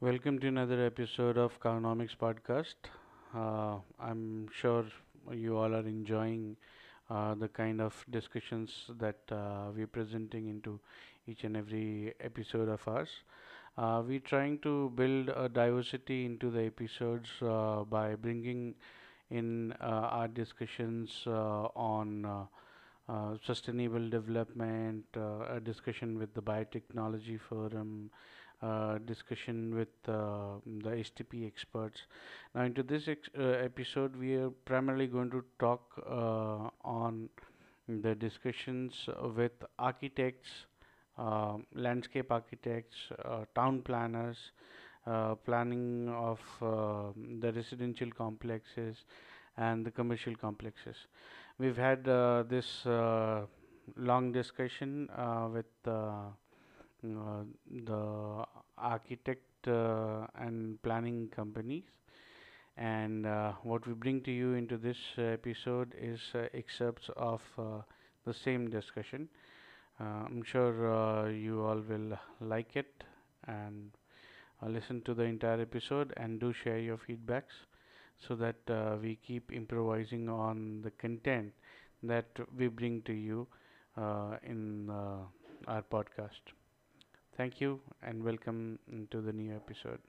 Welcome to another episode of Carnomics Podcast. Uh, I'm sure you all are enjoying uh, the kind of discussions that uh, we're presenting into each and every episode of ours. Uh, we're trying to build a diversity into the episodes uh, by bringing in uh, our discussions on sustainable development, a discussion with the Biotechnology Forum, uh, discussion with uh, the STP experts. Now, into this uh, episode, we are primarily going to talk uh, on the discussions with architects, uh, landscape architects, town planners, planning of the residential complexes and the commercial complexes. We've had this long discussion with the architect uh, and planning companies. And uh, what we bring to you into this uh, episode is uh, excerpts of uh, the same discussion. Uh, I'm sure uh, you all will like it and uh, listen to the entire episode and do share your feedbacks so that uh, we keep improvising on the content that we bring to you uh, in uh, our podcast. Thank you and welcome to the new episode.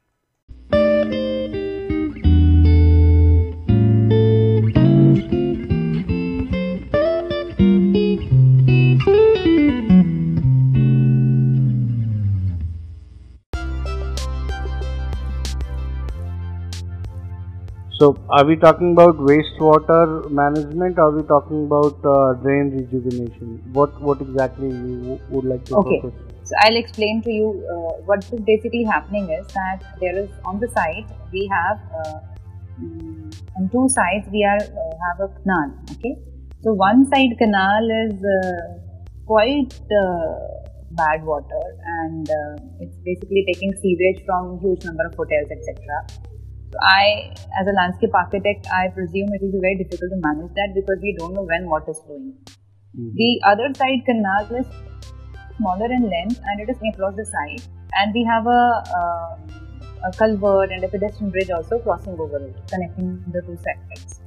So, are we talking about wastewater management? Or are we talking about uh, drain rejuvenation? What what exactly you would like to Okay. focus? So I'll explain to you uh, what is basically happening is that there is on the site we have uh, mm, on two sides we are uh, have a canal. Okay, so one side canal is uh, quite uh, bad water and uh, it's basically taking sewage from huge number of hotels etc. So I, as a landscape architect, I presume it will be very difficult to manage that because we don't know when what is flowing. Mhm. The other side canal is smaller in length and it is across the side, and we have a, uh, a culvert and a pedestrian bridge also crossing over it, connecting the two sides.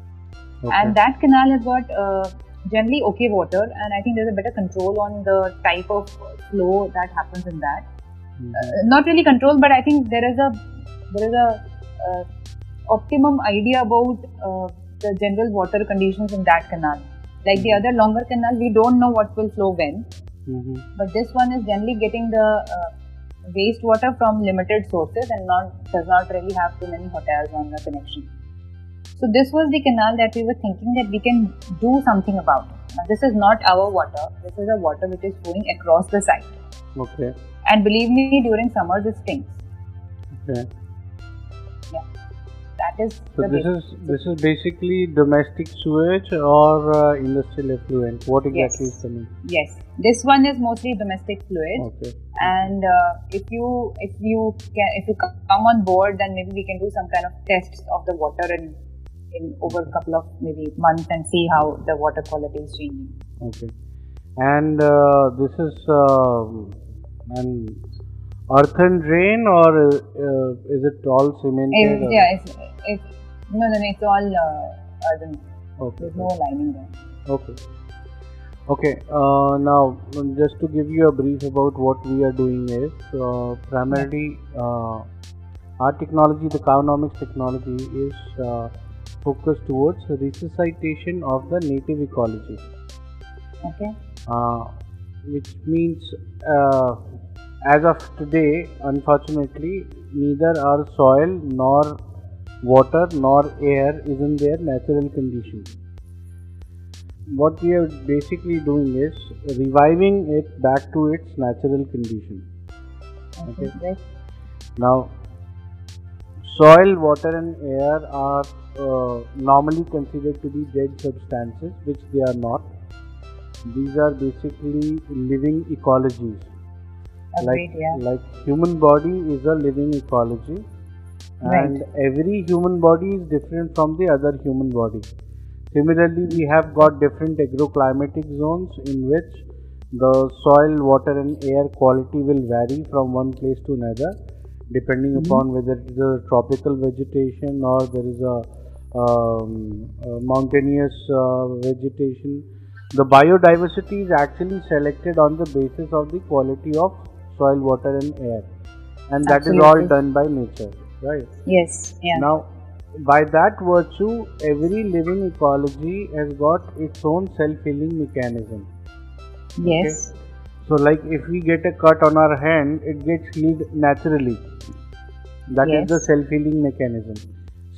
Okay. And that canal has got uh, generally okay water, and I think there's a better control on the type of flow that happens in that. Mhm. Uh, not really control, but I think there is a there is a uh, optimum idea about uh, the general water conditions in that canal. Like the Mhm. other longer canal, we don't know what will flow when, Mhm. but this one is generally getting the uh, wastewater from limited sources and not does not really have too many hotels on the connection. So this was the canal that we were thinking that we can do something about. Now this is not our water. This is a water which is flowing across the site. Okay. And believe me, during summer this stinks. Okay. That is So this is this is basically domestic sewage or uh, industrial effluent. What exactly Yes. is coming? yes. This one is mostly domestic fluid. Okay. and uh, if you if you can if you come on board then maybe we can do some kind of tests of the water in in over a couple of maybe months and see how the water quality is changing Okay. And uh, this is um an earthen drain or uh, is it all cemented? It's- yeah it's, it's no no no it's all uh, earthen Okay. there's no lining there Okay. Okay. Uh, now, just to give you a brief about what we are doing is uh, primarily uh, our technology, the Cownomics technology, is uh, focused towards resuscitation of the native ecology, okay uh, which means uh, as of today, unfortunately, neither our soil nor water nor air is in their natural condition what we are basically doing is reviving it back to its natural condition. okay, Okay. Now, soil, water, and air are uh, normally considered to be dead substances, which they are not. These are basically living ecologies. Agreed yeah like human body is a living ecology and every human body is different from the other human body similarly we have got different agroclimatic zones in which the soil water and air quality will vary from one place to another depending Mhm. upon whether it is a tropical vegetation or there is a, um, a mountainous uh, vegetation. The biodiversity is actually selected on the basis of the quality of soil, water, and air, and that is all done by nature, right? Yes. Yeah. Now, by that virtue, every living ecology has got its own self-healing mechanism. yes. So, like if we get a cut on our hand, it gets healed naturally. That is Yes. the self-healing mechanism.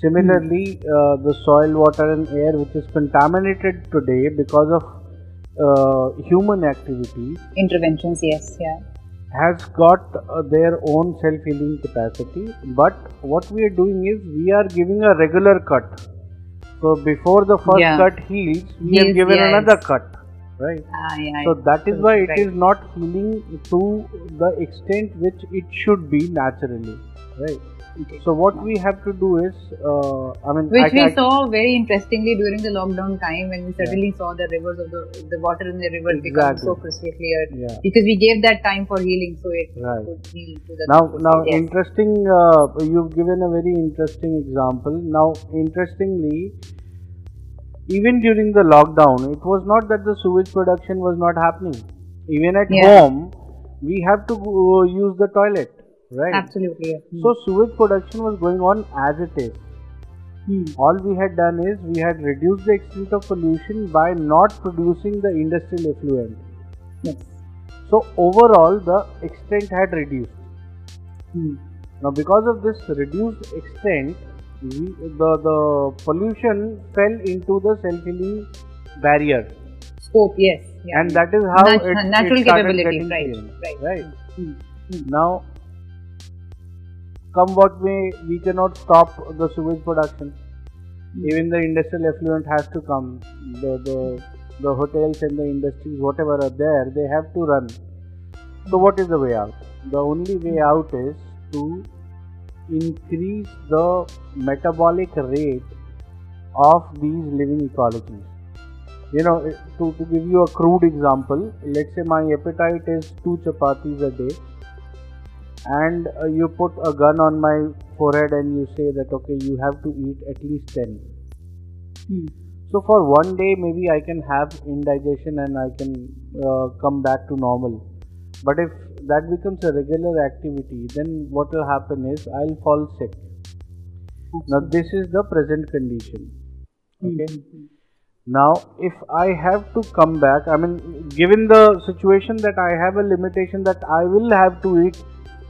Similarly, uh, the soil, water, and air, which is contaminated today because of uh, human activities, Interventions. Yes. Yeah. Has got uh, their own self-healing capacity. But what we are doing is we are giving a regular cut. So before the first Yeah. cut heals, we have Heals, given yes. another cut, right? Ah, yeah. So that is why it Right. is not healing to the extent which it should be naturally, right? So what we have to do is, uh, I mean, Which I, we I, saw very interestingly during the lockdown time when we suddenly saw the rivers of the the water in the river become so crystal clear yeah. because we gave that time for healing, so it Right. could heal to the Now, now, yes. interesting. Uh, you've given a very interesting example. Now, interestingly, even during the lockdown, it was not that the sewage production was not happening. Even at Yeah. home, we have to go, use the toilet, right? Absolutely. yeah. So, sewage production was going on as it is. Hmm. All we had done is we had reduced the extent of pollution by not producing the industrial effluent. Yes. So, overall, the extent had reduced. Hmm. Now, because of this reduced extent, we, the, the pollution fell into the self-healing barrier, Scope. Yes. Yeah. and that is how Nat- it, natural it capability, getting right, right. right? Hmm. Hmm. Now, come what may, we cannot stop the sewage production. Even the industrial effluent has to come. The, the the hotels and the industries, whatever are there, they have to run. So, what is the way out? The only way out is to increase the metabolic rate of these living ecologies. You know, to, to give you a crude example, let's say my appetite is two chapatis a day, and uh, you put a gun on my forehead and you say that okay, you have to eat at least 10. Hmm. So for one day, maybe I can have indigestion and I can uh, come back to normal. But if that becomes a regular activity, then what will happen is I'll fall sick. Now this is the present condition. Okay. Hmm. Now, if I have to come back, I mean, given the situation that I have a limitation that I will have to eat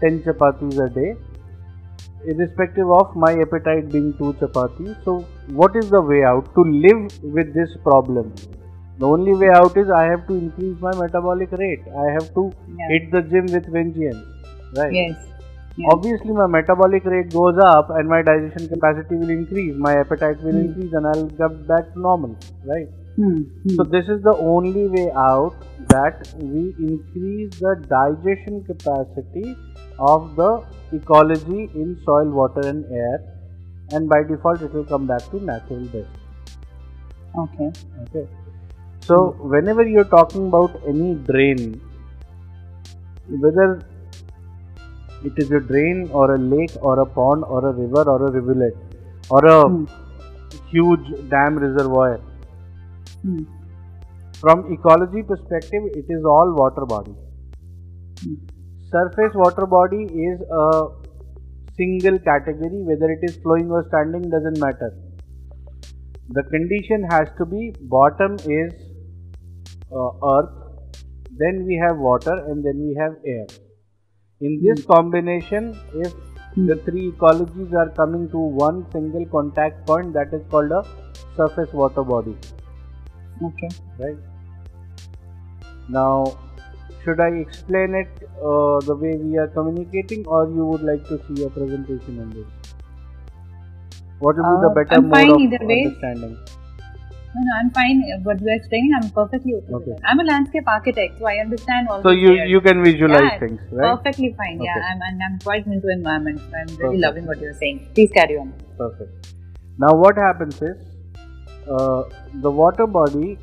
10 chapatis a day, irrespective of my appetite being 2 chapatis. So, what is the way out to live with this problem? The only way out is I have to increase my metabolic rate. I have to Yeah. hit the gym with vengeance, right? Yes. Yeah. Obviously, my metabolic rate goes up and my digestion capacity will increase, my appetite will Hmm. increase, and I'll get back to normal, right? Hmm. Hmm. So, this is the only way out that we increase the digestion capacity of the ecology in soil, water, and air, and by default, it will come back to natural best. Okay. Okay. So, whenever you're talking about any drain, whether it is a drain or a lake or a pond or a river or a rivulet or a Hmm. huge dam reservoir, Hmm. from ecology perspective, it is all water body. Hmm. Surface water body is a single category, whether it is flowing or standing doesn't matter. The condition has to be bottom is uh, earth, then we have water, and then we have air. In this combination, if Hmm. the three ecologies are coming to one single contact point, that is called a surface water body Okay. right now should i explain it uh, the way we are communicating or you would like to see a presentation on this what will be the Uh, better I'm mode fine of either way. understanding No, no, I'm fine. uh, What you are explaining, I'm perfectly okay, Okay. I'm a landscape architect, so I understand all so you here. you can visualize Yeah, things right Perfectly fine. Yeah, I'm, and I'm quite into environment. So I'm really Perfect. loving what you're saying. Please carry on. perfect now what happens is uh, the water body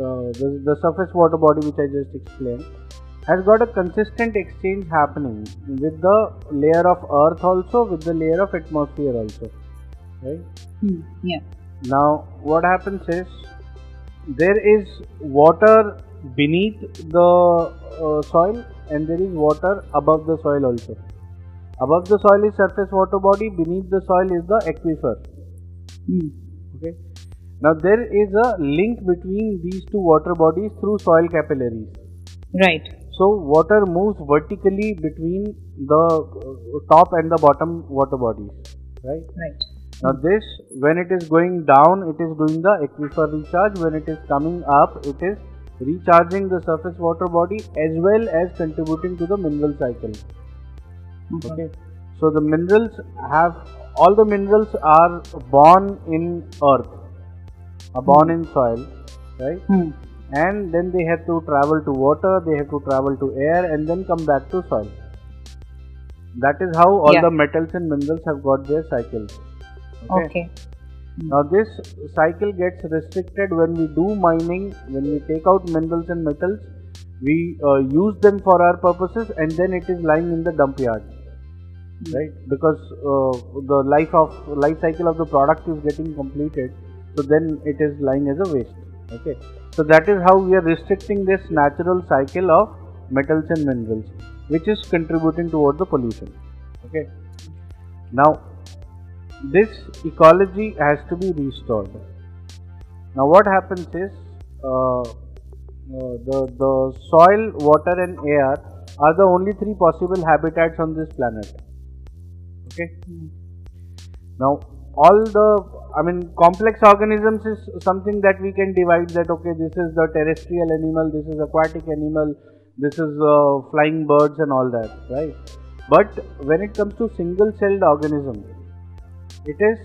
uh, the, the surface water body which i just explained has got a consistent exchange happening with the layer of earth also with the layer of atmosphere also right Hmm. Yeah. now what happens is there is water beneath the uh, soil and there is water above the soil also above the soil is surface water body beneath the soil is the aquifer Hmm. okay now there is a link between these two water bodies through soil capillaries Right. so water moves vertically between the uh, top and the bottom water bodies right Right. now this when it is going down it is doing the aquifer recharge when it is coming up it is recharging the surface water body as well as contributing to the mineral cycle Okay. okay so the minerals have all the minerals are born in earth are born in soil right? Hmm. and then they have to travel to water they have to travel to air and then come back to soil. That is how all Yeah. the metals and minerals have got their cycles Okay. now this cycle gets restricted when we do mining when we take out minerals and metals we uh, use them for our purposes and then it is lying in the dump yard right? Because uh, the life of life cycle of the product is getting completed so then it is lying as a waste. Okay. So that is how we are restricting this natural cycle of metals and minerals which is contributing toward the pollution. Okay. Now this ecology has to be restored. Now what happens is uh, uh, the the soil water and air are the only three possible habitats on this planet. Okay. Hmm. now all the i mean complex organisms is something that we can divide that okay this is the terrestrial animal this is aquatic animal this is uh, flying birds and all that right? But when it comes to single celled organism it is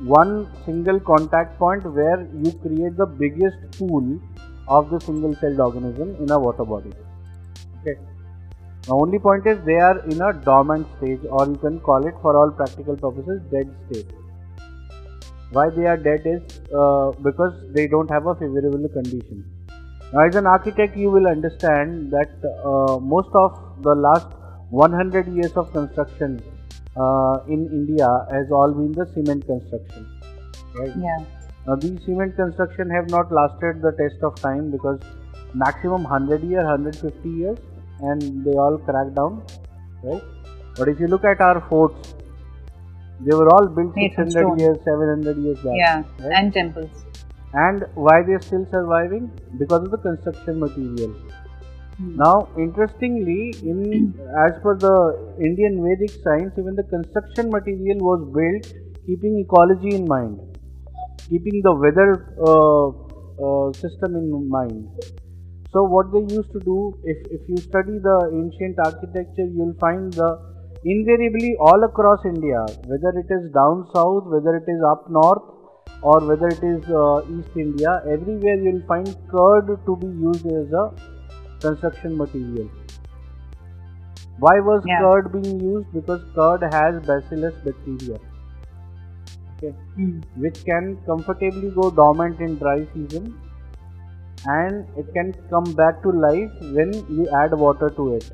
one single contact point where you create the biggest pool of the single celled organism in a water body okay? The only point is they are in a dormant stage or you can call it for all practical purposes dead state why they are dead is uh, because they don't have a favorable condition. Now as an architect you will understand that uh, most of the last 100 years of construction uh, in india has all been the cement construction right? Yeah. now these cement construction have not lasted the test of time because maximum 100 year 150 years and they all crack down right? But if you look at our forts they were all built Made 600 years 700 years back Yeah. right? And temples. and why they're still surviving because of the construction material Hmm. now interestingly in as per the indian vedic science even the construction material was built keeping ecology in mind keeping the weather uh, uh, system in mind so what they used to do if, if you study the ancient architecture you'll find the invariably all across india whether it is down south whether it is up north or whether it is uh, east india everywhere you'll find curd to be used as a construction material why was Yeah. curd being used because curd has bacillus bacteria okay Hmm. which can comfortably go dormant in dry season and it can come back to life when you add water to it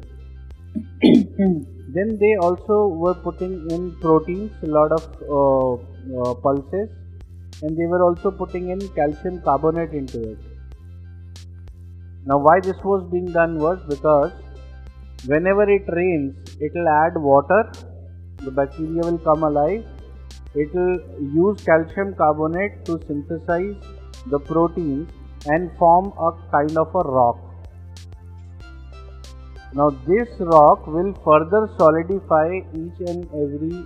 Hmm. Then they also were putting in proteins a lot of uh, uh, pulses and they were also putting in calcium carbonate into it. Now why this was being done was because whenever it rains it will add water the bacteria will come alive it will use calcium carbonate to synthesize the proteins and form a kind of a rock now this rock will further solidify each and every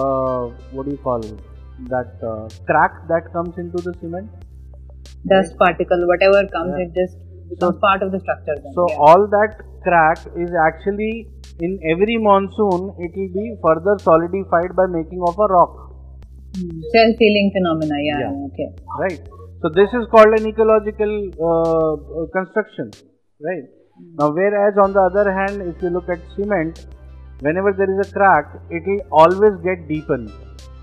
uh, what do you call it? that uh, crack that comes into the cement Dust particle, whatever comes, Yeah. it just becomes part of the structure. Then. So yeah. all that crack is actually in every monsoon it will be further solidified by making of a rock, Hmm. self-healing phenomena. Yeah. Yeah. yeah, Okay. right? So this is called an ecological uh, uh, construction, right? Now whereas on the other hand, if you look at cement, whenever there is a crack, it will always get deepened,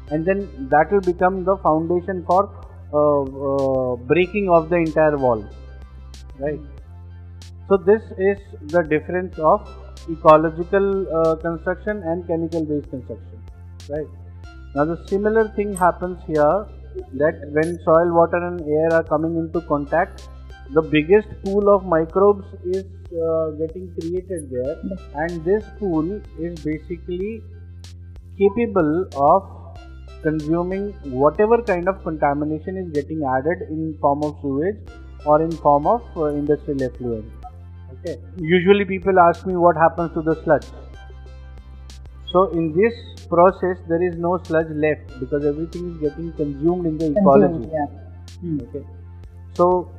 and then that will become the foundation for uh, uh, breaking of the entire wall, right? So this is the difference of ecological uh, construction and chemical based construction, right? Now the similar thing happens here that when soil, water and air are coming into contact, the biggest pool of microbes is uh, getting created there. And this pool is basically capable of consuming whatever kind of contamination is getting added in form of sewage or in form of uh, industrial effluent. Okay. Usually people ask me what happens to the sludge. So in this process there is no sludge left because everything is getting consumed in the ecology. Consumed, yeah. Hmm. okay. So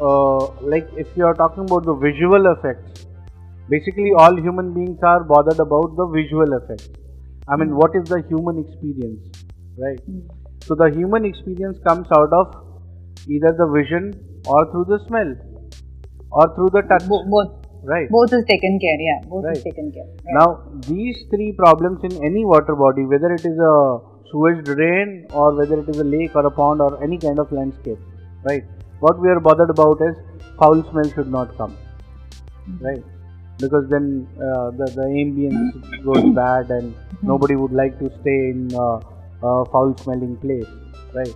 uh, like if you are talking about the visual effects basically all human beings are bothered about the visual effects i mean what is the human experience right Hmm. so the human experience comes out of either the vision or through the smell or through the touch Bo- both right both is taken care. Yeah, both is taken care. Right. now these three problems in any water body whether it is a sewage drain or whether it is a lake or a pond or any kind of landscape right what we are bothered about is foul smell should not come right? Because then uh, the, the ambience goes bad and nobody would like to stay in uh, a foul smelling place right?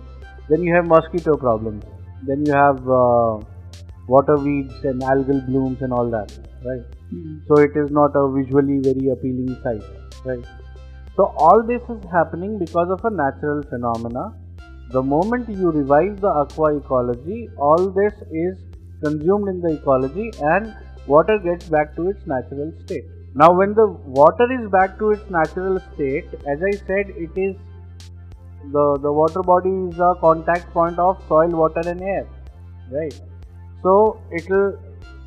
Then you have mosquito problems. Then you have uh, water weeds and algal blooms and all that right? Hmm. so it is not a visually very appealing sight right? So all this is happening because of a natural phenomena the moment you revive the aqua ecology all this is consumed in the ecology and water gets back to its natural state now when the water is back to its natural state as i said it is the the water body is a contact point of soil water and air right so it will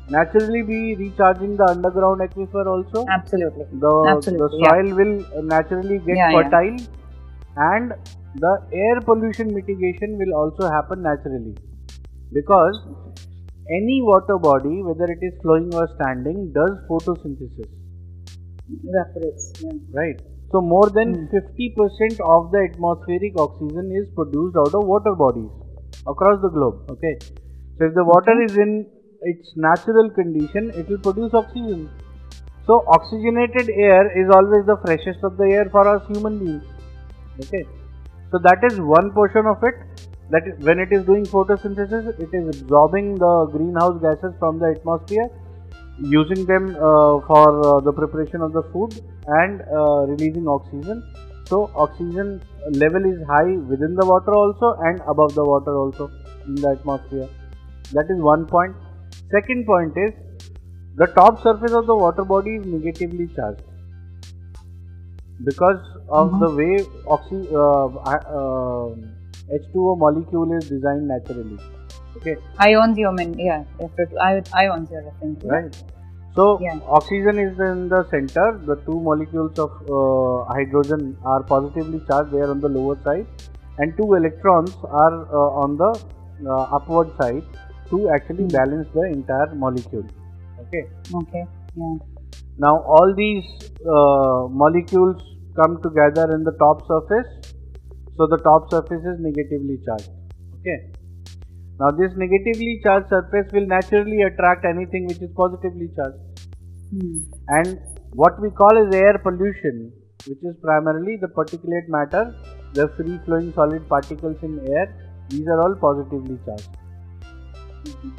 naturally be recharging the underground aquifer also Absolutely. the, Absolutely, the yeah. soil will naturally get Yeah, yeah. fertile and the air pollution mitigation will also happen naturally because any water body whether it is flowing or standing does photosynthesis Evaporates. Yeah. right so more than Hmm. 50% of the atmospheric oxygen is produced out of water bodies across the globe okay so if the water is in its natural condition it will produce oxygen so oxygenated air is always the freshest of the air for us human beings okay so that is one portion of it that when it is doing photosynthesis it is absorbing the greenhouse gases from the atmosphere using them uh, for uh, the preparation of the food and uh, releasing oxygen. So oxygen level is high within the water also and above the water also in the atmosphere. That is one point. Second point is the top surface of the water body is negatively charged. Because of Mhm. the way oxy uh, uh, H2O molecule is designed naturally okay Ions you mean, yeah. refer to- I- Ions you're referring to. right so Yeah. oxygen is in the center the two molecules of uh, hydrogen are positively charged they are on the lower side and two electrons are uh, on the uh, upward side to actually Hmm. balance the entire molecule okay Okay. Yeah. now all these uh, molecules come together in the top surface. So the top surface is negatively charged. Okay. Now this negatively charged surface will naturally attract anything which is positively charged. Hmm. and what we call is air pollution which is primarily the particulate matter the free flowing solid particles in air these are all positively charged.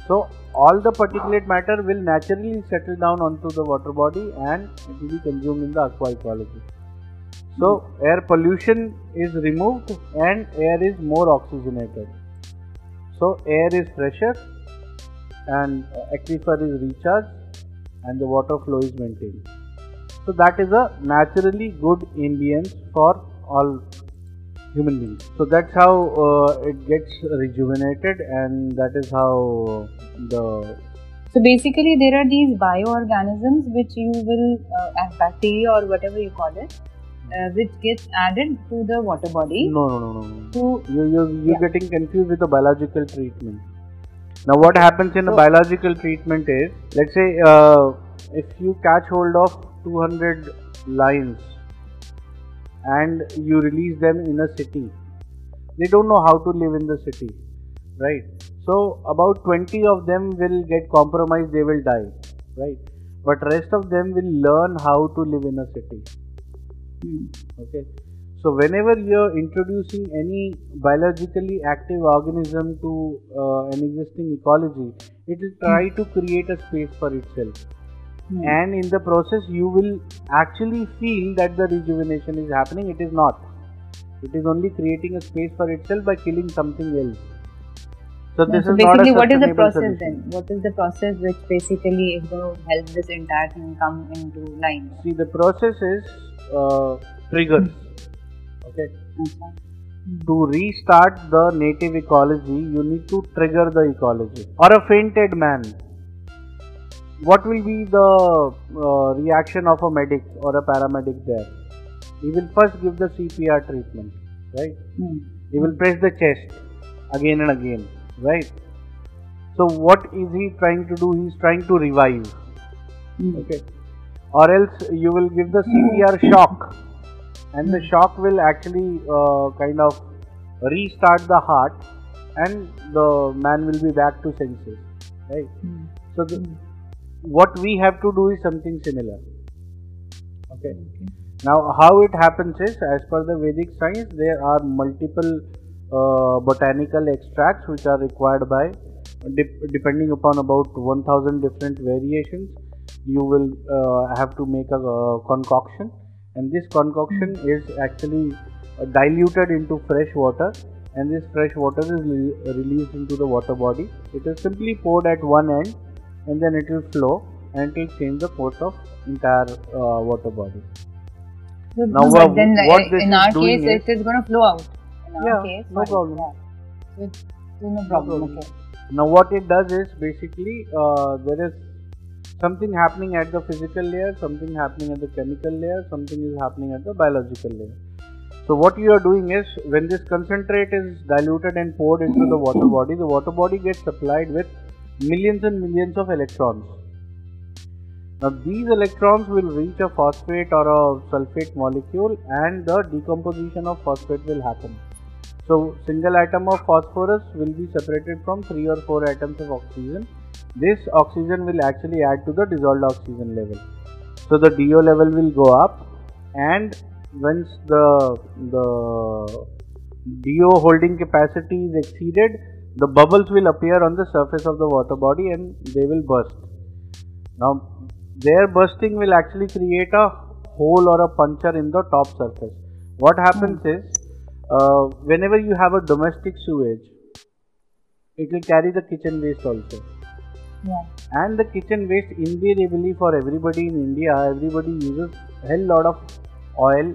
So all the particulate matter will naturally settle down onto the water body and it will be consumed in the aqua ecology so air pollution is removed and air is more oxygenated. So air is fresher and uh, aquifer is recharged and the water flow is maintained. So that is a naturally good ambience for all human beings. So that's how uh, it gets rejuvenated and that is how the So basically, there are these bioorganisms which you will, uh, as bacteria or whatever you call it, uh, which gets added to the water body no no no no, no. to you you you're Yeah. getting confused with the biological treatment now what happens in a So- biological treatment is let's say uh, if you catch hold of 200 lions and you release them in a city they don't know how to live in the city, right? So, about 20 of them will get compromised, they will die. 80 of them will survive. So, what happens is, if you catch hold of 200 lions and you release them in a city, they don't know how to live in the city, right? So, about 20 of them will get compromised, they will die. 80 of them will survive. So, what happens is, right but rest of them will learn how to live in a city Hmm. okay. So whenever you're introducing any biologically active organism to uh, an existing ecology it will try to create a space for itself. Hmm. and in the process you will actually feel that the rejuvenation is happening. It is not. It is only creating a space for itself by killing something else so this so is basically, what is the process solution. then? What is the process which basically is going to help this entire thing come into line? see the process is uh, triggers okay Okay. to restart the native ecology you need to trigger the ecology or a fainted man what will be the uh, reaction of a medic or a paramedic there he will first give the cpr treatment right Hmm. he will press the chest again and again right? So what is he trying to do? He is trying to revive. Hmm. okay. Or else you will give the cpr shock. And the shock will actually uh, kind of restart the heart and the man will be back to senses right? Hmm. so the, what we have to do is something similar. Okay. Now how it happens is as per the vedic science there are multiple uh, botanical extracts which are required by dep- depending upon about 1000 different variations you will uh, have to make a uh, concoction. And this concoction is actually uh, diluted into fresh water. And this fresh water is re- released into the water body. It is simply poured at one end and then it will flow and it will change the course of entire uh, water body. So, Now, but what- then what in our case, is- it is going to flow out. In our Yeah, case, no problem. yeah. It- no problem. problem. Okay. Now, what it does is basically uh, there is something happening at the physical layer, something happening at the chemical layer, something is happening at the biological layer. So, what you are doing is when this concentrate is diluted and poured into the water body, the water body gets supplied with millions and millions of electrons. Now, these electrons will reach a phosphate or a sulfate molecule, and the decomposition of phosphate will happen. So, single atom of phosphorus will be separated from three or four atoms of oxygen. This oxygen will actually add to the dissolved oxygen level. So, the DO level will go up, and once the the DO holding capacity is exceeded, the bubbles will appear on the surface of the water body and they will burst. Now, their bursting will actually create a hole or a puncture in the top surface. What happens hmm. is, uh, whenever you have a domestic sewage, it will carry the kitchen waste also. Yeah. And the kitchen waste invariably for everybody in India, everybody uses a hell lot of oil,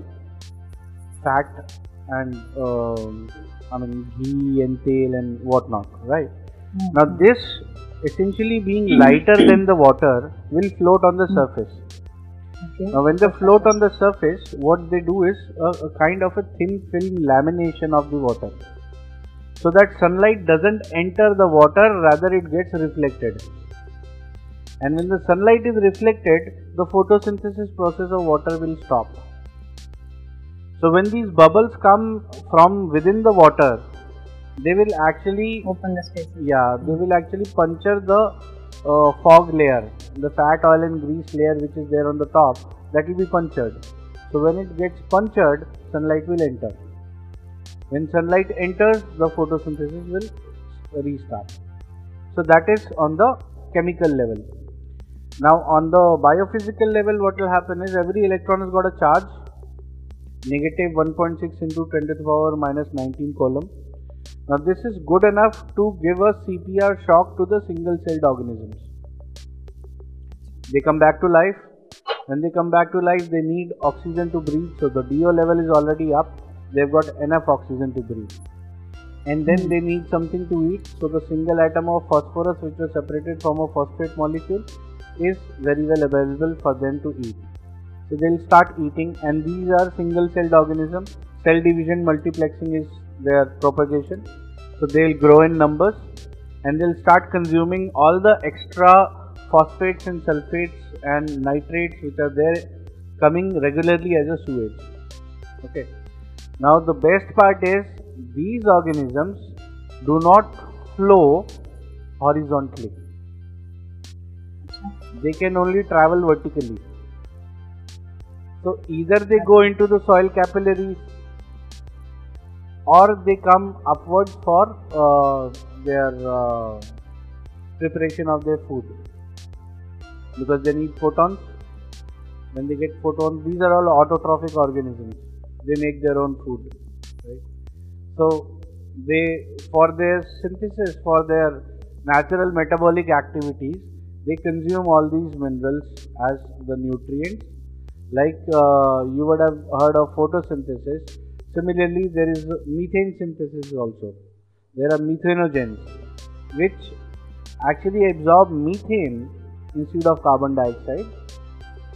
fat, and um, I mean ghee and tail and whatnot, right? Hmm. Now this essentially being lighter than the water will float on the surface. Okay. Now when they float on the surface, what they do is a, a kind of a thin film lamination of the water. So that sunlight doesn't enter the water, rather it gets reflected. And when the sunlight is reflected, the photosynthesis process of water will stop. So when these bubbles come from within the water, they will actually Open the space. yeah they will actually puncture the uh, fog layer the fat oil and grease layer which is there on the top that will be punctured. So when it gets punctured sunlight will enter. When sunlight enters the photosynthesis will restart. So that is on the chemical level. Now on the biophysical level what will happen is every electron has got a charge negative 1.6 into 10 to the power minus 19 coulomb now this is good enough to give a CPR shock to the single celled organisms. They come back to life. When they come back to life, they need oxygen to breathe. So the DO level is already up. They've got enough oxygen to breathe. And then hmm. they need something to eat. So the single atom of phosphorus, which was separated from a phosphate molecule, is very well available for them to eat. So they'll start eating, and these are single celled organisms. Cell division multiplexing is their propagation. So they'll grow in numbers and they'll start consuming all the extra phosphates and sulfates and nitrates which are there coming regularly as a sewage. Okay. Now the best part is these organisms do not flow horizontally. they can only travel vertically. So either they go into the soil capillaries or they come upwards for uh, their uh, preparation of their food because they need photons. When they get photons, these are all autotrophic organisms. They make their own food, right? So they, for their synthesis, for their natural metabolic activities, they consume all these minerals as the nutrients. Like uh, you would have heard of photosynthesis. Similarly, there is methane synthesis also. There are methanogens which actually absorb methane instead of carbon dioxide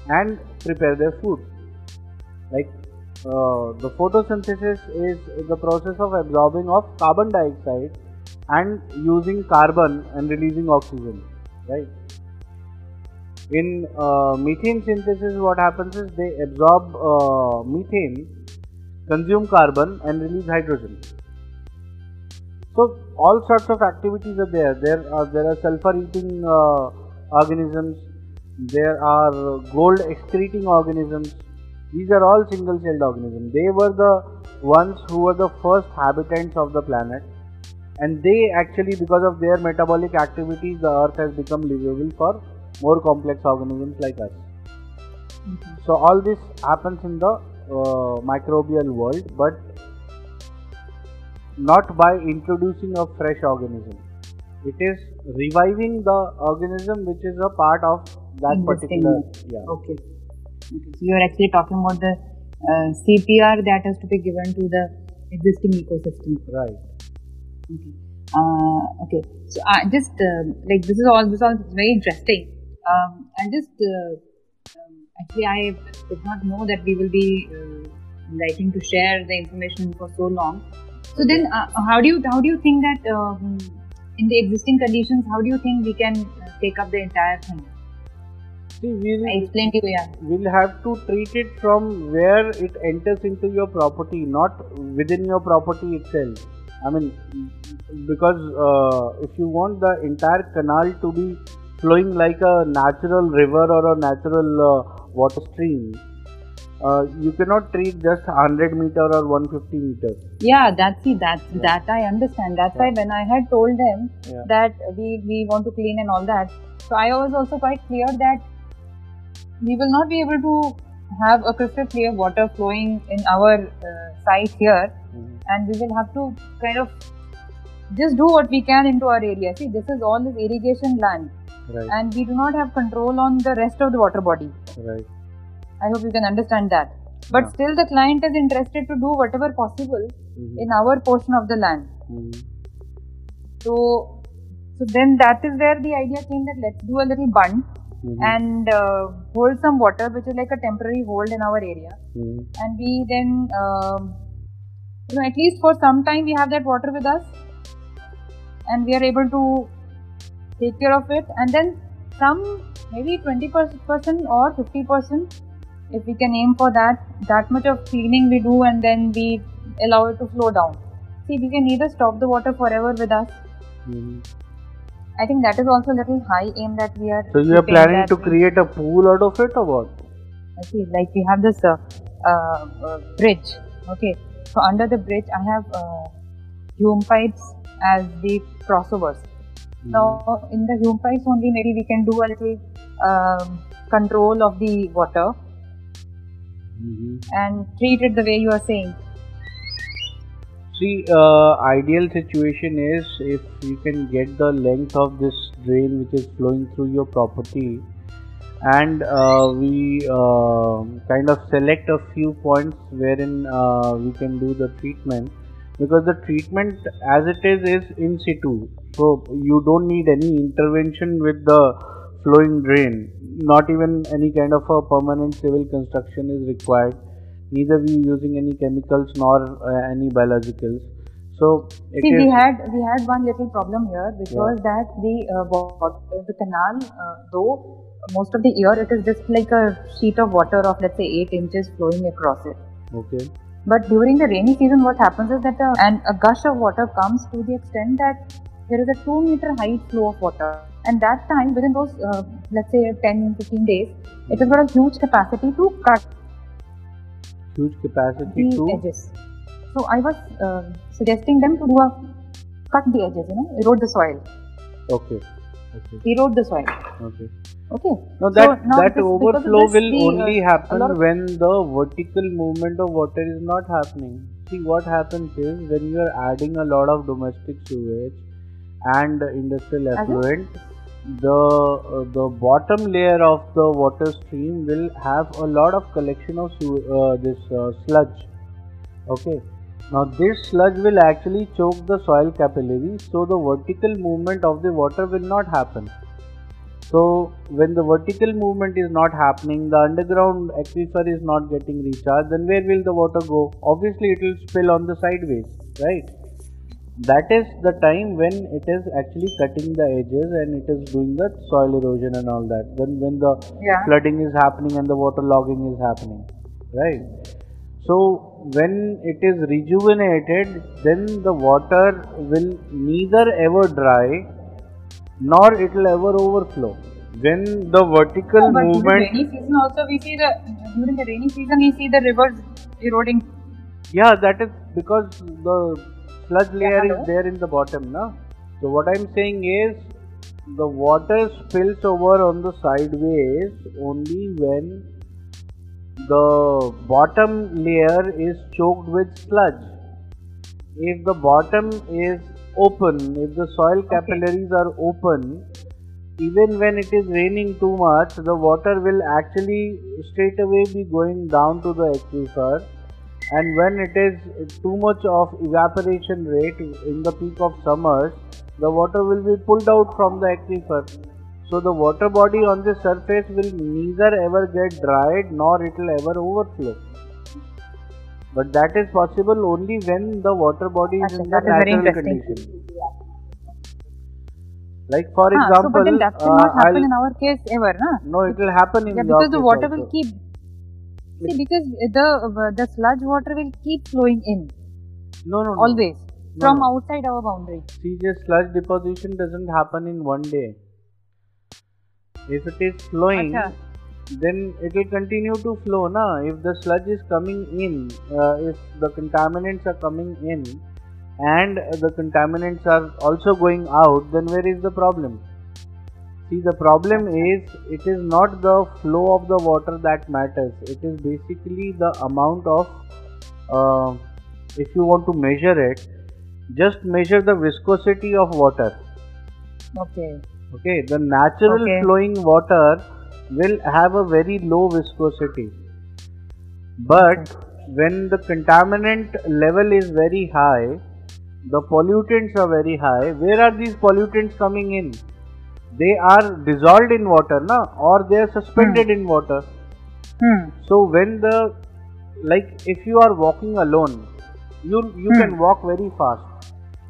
and prepare their food. Like uh, the photosynthesis is the process of absorbing of carbon dioxide and using carbon and releasing oxygen, right? In uh, methane synthesis, what happens is they absorb uh, methane, consume carbon, and release hydrogen. So all sorts of activities are there. There are there are sulfur-eating uh, organisms. There are gold excreting organisms. These are all single-celled organisms. They were the ones who were the first habitants of the planet, and they actually, because of their metabolic activities, the Earth has become livable for more complex organisms like us. Mhm. So all this happens in the uh, microbial world, but not by introducing a fresh organism. It is reviving the organism which is a part of that particular. Yeah. Okay. okay. So you're actually talking about the uh, CPR that has to be given to the existing ecosystem. Right. Okay. Uh, okay. So I just uh, like this is all this all is very interesting. Um, and just uh, um, actually I did not know that we will be uh, liking to share the information for so long. So then, uh, how do you how do you think that um, in the existing conditions, how do you think we can uh, take up the entire thing? See, we'll, I explained to you, yeah. we'll have to treat it from where it enters into your property, not within your property itself. I mean, because uh, if you want the entire canal to be flowing like a natural river or a natural uh, water stream, uh, you cannot treat just 100 meter or 150 meters. Yeah, that's see that Yeah. that I understand. That's why when I had told them Yeah. that we we want to clean and all that, so I was also quite clear that we will not be able to have a crystal clear water flowing in our uh, site here, Mhm. and we will have to kind of just do what we can into our area. See, this is all this irrigation land, Right, and we do not have control on the rest of the water body. right. I hope you can understand that. But Yeah. still, the client is interested to do whatever possible Mhm. in our portion of the land. Mhm. So, so then that is where the idea came that let's do a little bund Mhm. and uh, hold some water, which is like a temporary hold in our area, Mhm. and we then, um, you know, at least for some time we have that water with us, and we are able to take care of it, and then some maybe 20% or 50% if we can aim for that that much of cleaning we do and then we allow it to flow down. See we can either stop the water forever with us. Mhm. i think that is also a little high aim that we are So you are planning to create a pool out of it or what? I see like we have this uh, uh, uh, bridge. Okay so under the bridge i have uh, hume pipes as the crossovers now in the hume only maybe we can do a little um, control of the water. Mhm. and treat it the way you are saying. See, uh, ideal situation is if you can get the length of this drain which is flowing through your property, and uh, we uh, kind of select a few points wherein uh, we can do the treatment because the treatment as it is is in situ, so you don't need any intervention with the flowing drain. Not even any kind of a permanent civil construction is required neither we using any chemicals nor uh, any biologicals so See, we had we had one little problem here, which Yeah. was that the uh, the canal, uh, though most of the year it is just like a sheet of water of let's say eight inches flowing across it. okay But during the rainy season, what happens is that uh, and a gush of water comes to the extent that there is a 2 meter high flow of water, and that time within those uh, let's say 10 15 days it has got a huge capacity to cut huge capacity the to edges. So i was uh, suggesting them to do a cut the edges you know erode the soil. Okay okay. Erode the soil okay. Okay. Now So that now that overflow will uh, only happen when the vertical movement of water is not happening. See what happens is when you are adding a lot of domestic sewage and industrial effluent the uh, the bottom layer of the water stream will have a lot of collection of uh, this uh, sludge. Okay now this sludge will actually choke the soil capillary so the vertical movement of the water will not happen. So when the vertical movement is not happening the underground aquifer is not getting recharged then where will the water go? Obviously it will spill on the sideways right? That is the time when it is actually cutting the edges and it is doing the soil erosion and all that. Then when the yeah. flooding is happening and the water logging is happening right? So when it is rejuvenated then the water will neither ever dry nor it will ever overflow. When the vertical No, but during movement rainy season also we see the during the rainy season we see the rivers eroding. Yeah that is because the sludge layer is there in the bottom na? So what i'm saying is the water spills over on the sideways only when the bottom layer is choked with sludge. If the bottom is open if the soil capillaries are open even when it is raining too much the water will actually straight away be going down to the aquifer. And when it is too much of evaporation rate in the peak of summers the water will be pulled out from the aquifer so the water body on the surface will neither ever get dried nor it will ever overflow but that is possible only when the water body is Okay, in the that is very natural condition like for Ah, so example but then that will uh, not happen I'll- in our case ever na? no it will happen in yeah because the water also. will keep see because the the sludge water will keep flowing in no no no always No, from no. outside our boundary See, just sludge deposition doesn't happen in one day. If it is flowing, Acha. then it will continue to flow. Na? If the sludge is coming in, uh, if the contaminants are coming in, and the contaminants are also going out, then where is the problem? See, the problem is it is not the flow of the water that matters. It is basically the amount of, uh, if you want to measure it, just measure the viscosity of water. okay Okay, the natural Okay. flowing water will have a very low viscosity. But when the contaminant level is very high, the pollutants are very high. Where are these pollutants coming in? They are dissolved in water, na? or they are suspended in water. hmm So when the like if you are walking alone, you you Hmm. can walk very fast.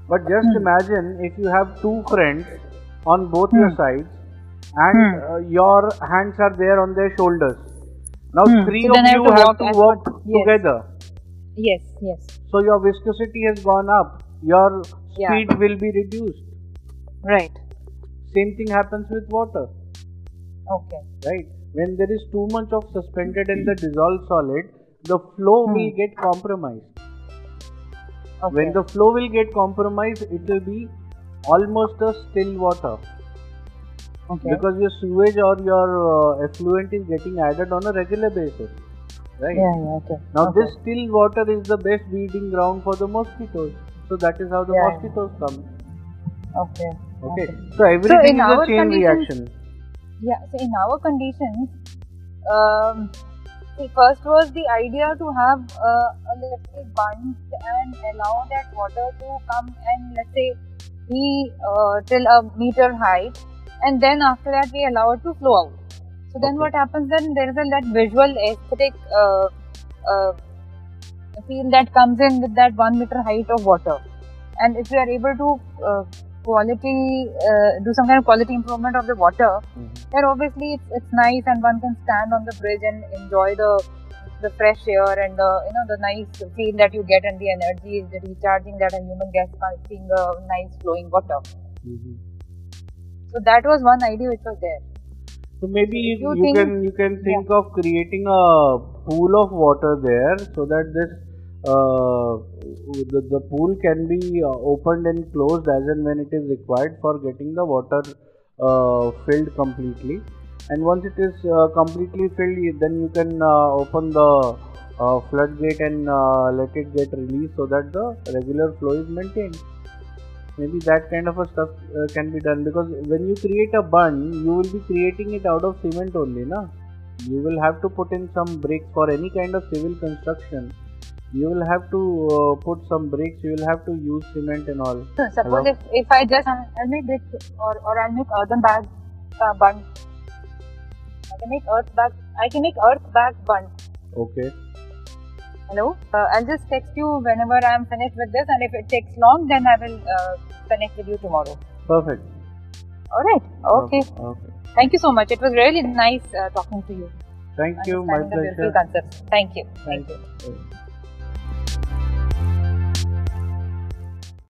But just Hmm. imagine if you have two friends on both your Hmm. sides, and Hmm. uh, your hands are there on their shoulders. Now Hmm. three So of then I have you to have walk to as walk yes. together. yes yes So your viscosity has gone up. Your Yeah. speed will be reduced. right Same thing happens with water. okay right when there is too much of suspended and the dissolved solid the flow Hmm. will get compromised okay when the flow will get compromised it will be almost a still water. Okay. Because your sewage or your uh, effluent is getting added on a regular basis right? Yeah yeah okay. Now okay. this still water is the best breeding ground for the mosquitoes. So that is how the Yeah. mosquitoes come. Okay. Okay. So everything in is a chain reaction. Yeah, so in our conditions, um, see, first was the idea to have uh, a let's say bunch and allow that water to come and let's say be uh, till a meter height, and then after that we allow it to flow out. So then Okay. what happens then? There is a that visual aesthetic uh, uh, feel that comes in with that one meter height of water, and if we are able to uh, quality uh, do some kind of quality improvement of the water Mhm. then obviously it's, it's nice and one can stand on the bridge and enjoy the the fresh air and the you know the nice feel that you get and the energy is the recharging that a human gets by seeing a nice flowing water Mhm. So that was one idea which was there. So maybe you, You you think- can you can think of creating a pool of water there so that this uh, the, the pool can be uh, opened and closed as and when it is required for getting the water uh, filled completely and once it is uh, completely filled then you can uh, open the uh, floodgate and uh, let it get released so that the regular flow is maintained maybe that kind of a stuff uh, can be done because when you create a bund you will be creating it out of cement only na you will have to put in some bricks for any kind of civil construction you will have to uh, put some bricks you will have to use cement and all suppose Hello? if, if I just I'll make bricks or or I'll make earthen bag uh, bund. I can make earth bag. I can make earth bag bund. okay Hello. Uh, I'll just text you whenever I'm finished with this, and if it takes long, then I will uh, connect with you tomorrow. perfect All right. Okay. okay Thank you so much. It was really nice uh, talking to you. thank you my pleasure. Thank you. Thank Thank you. you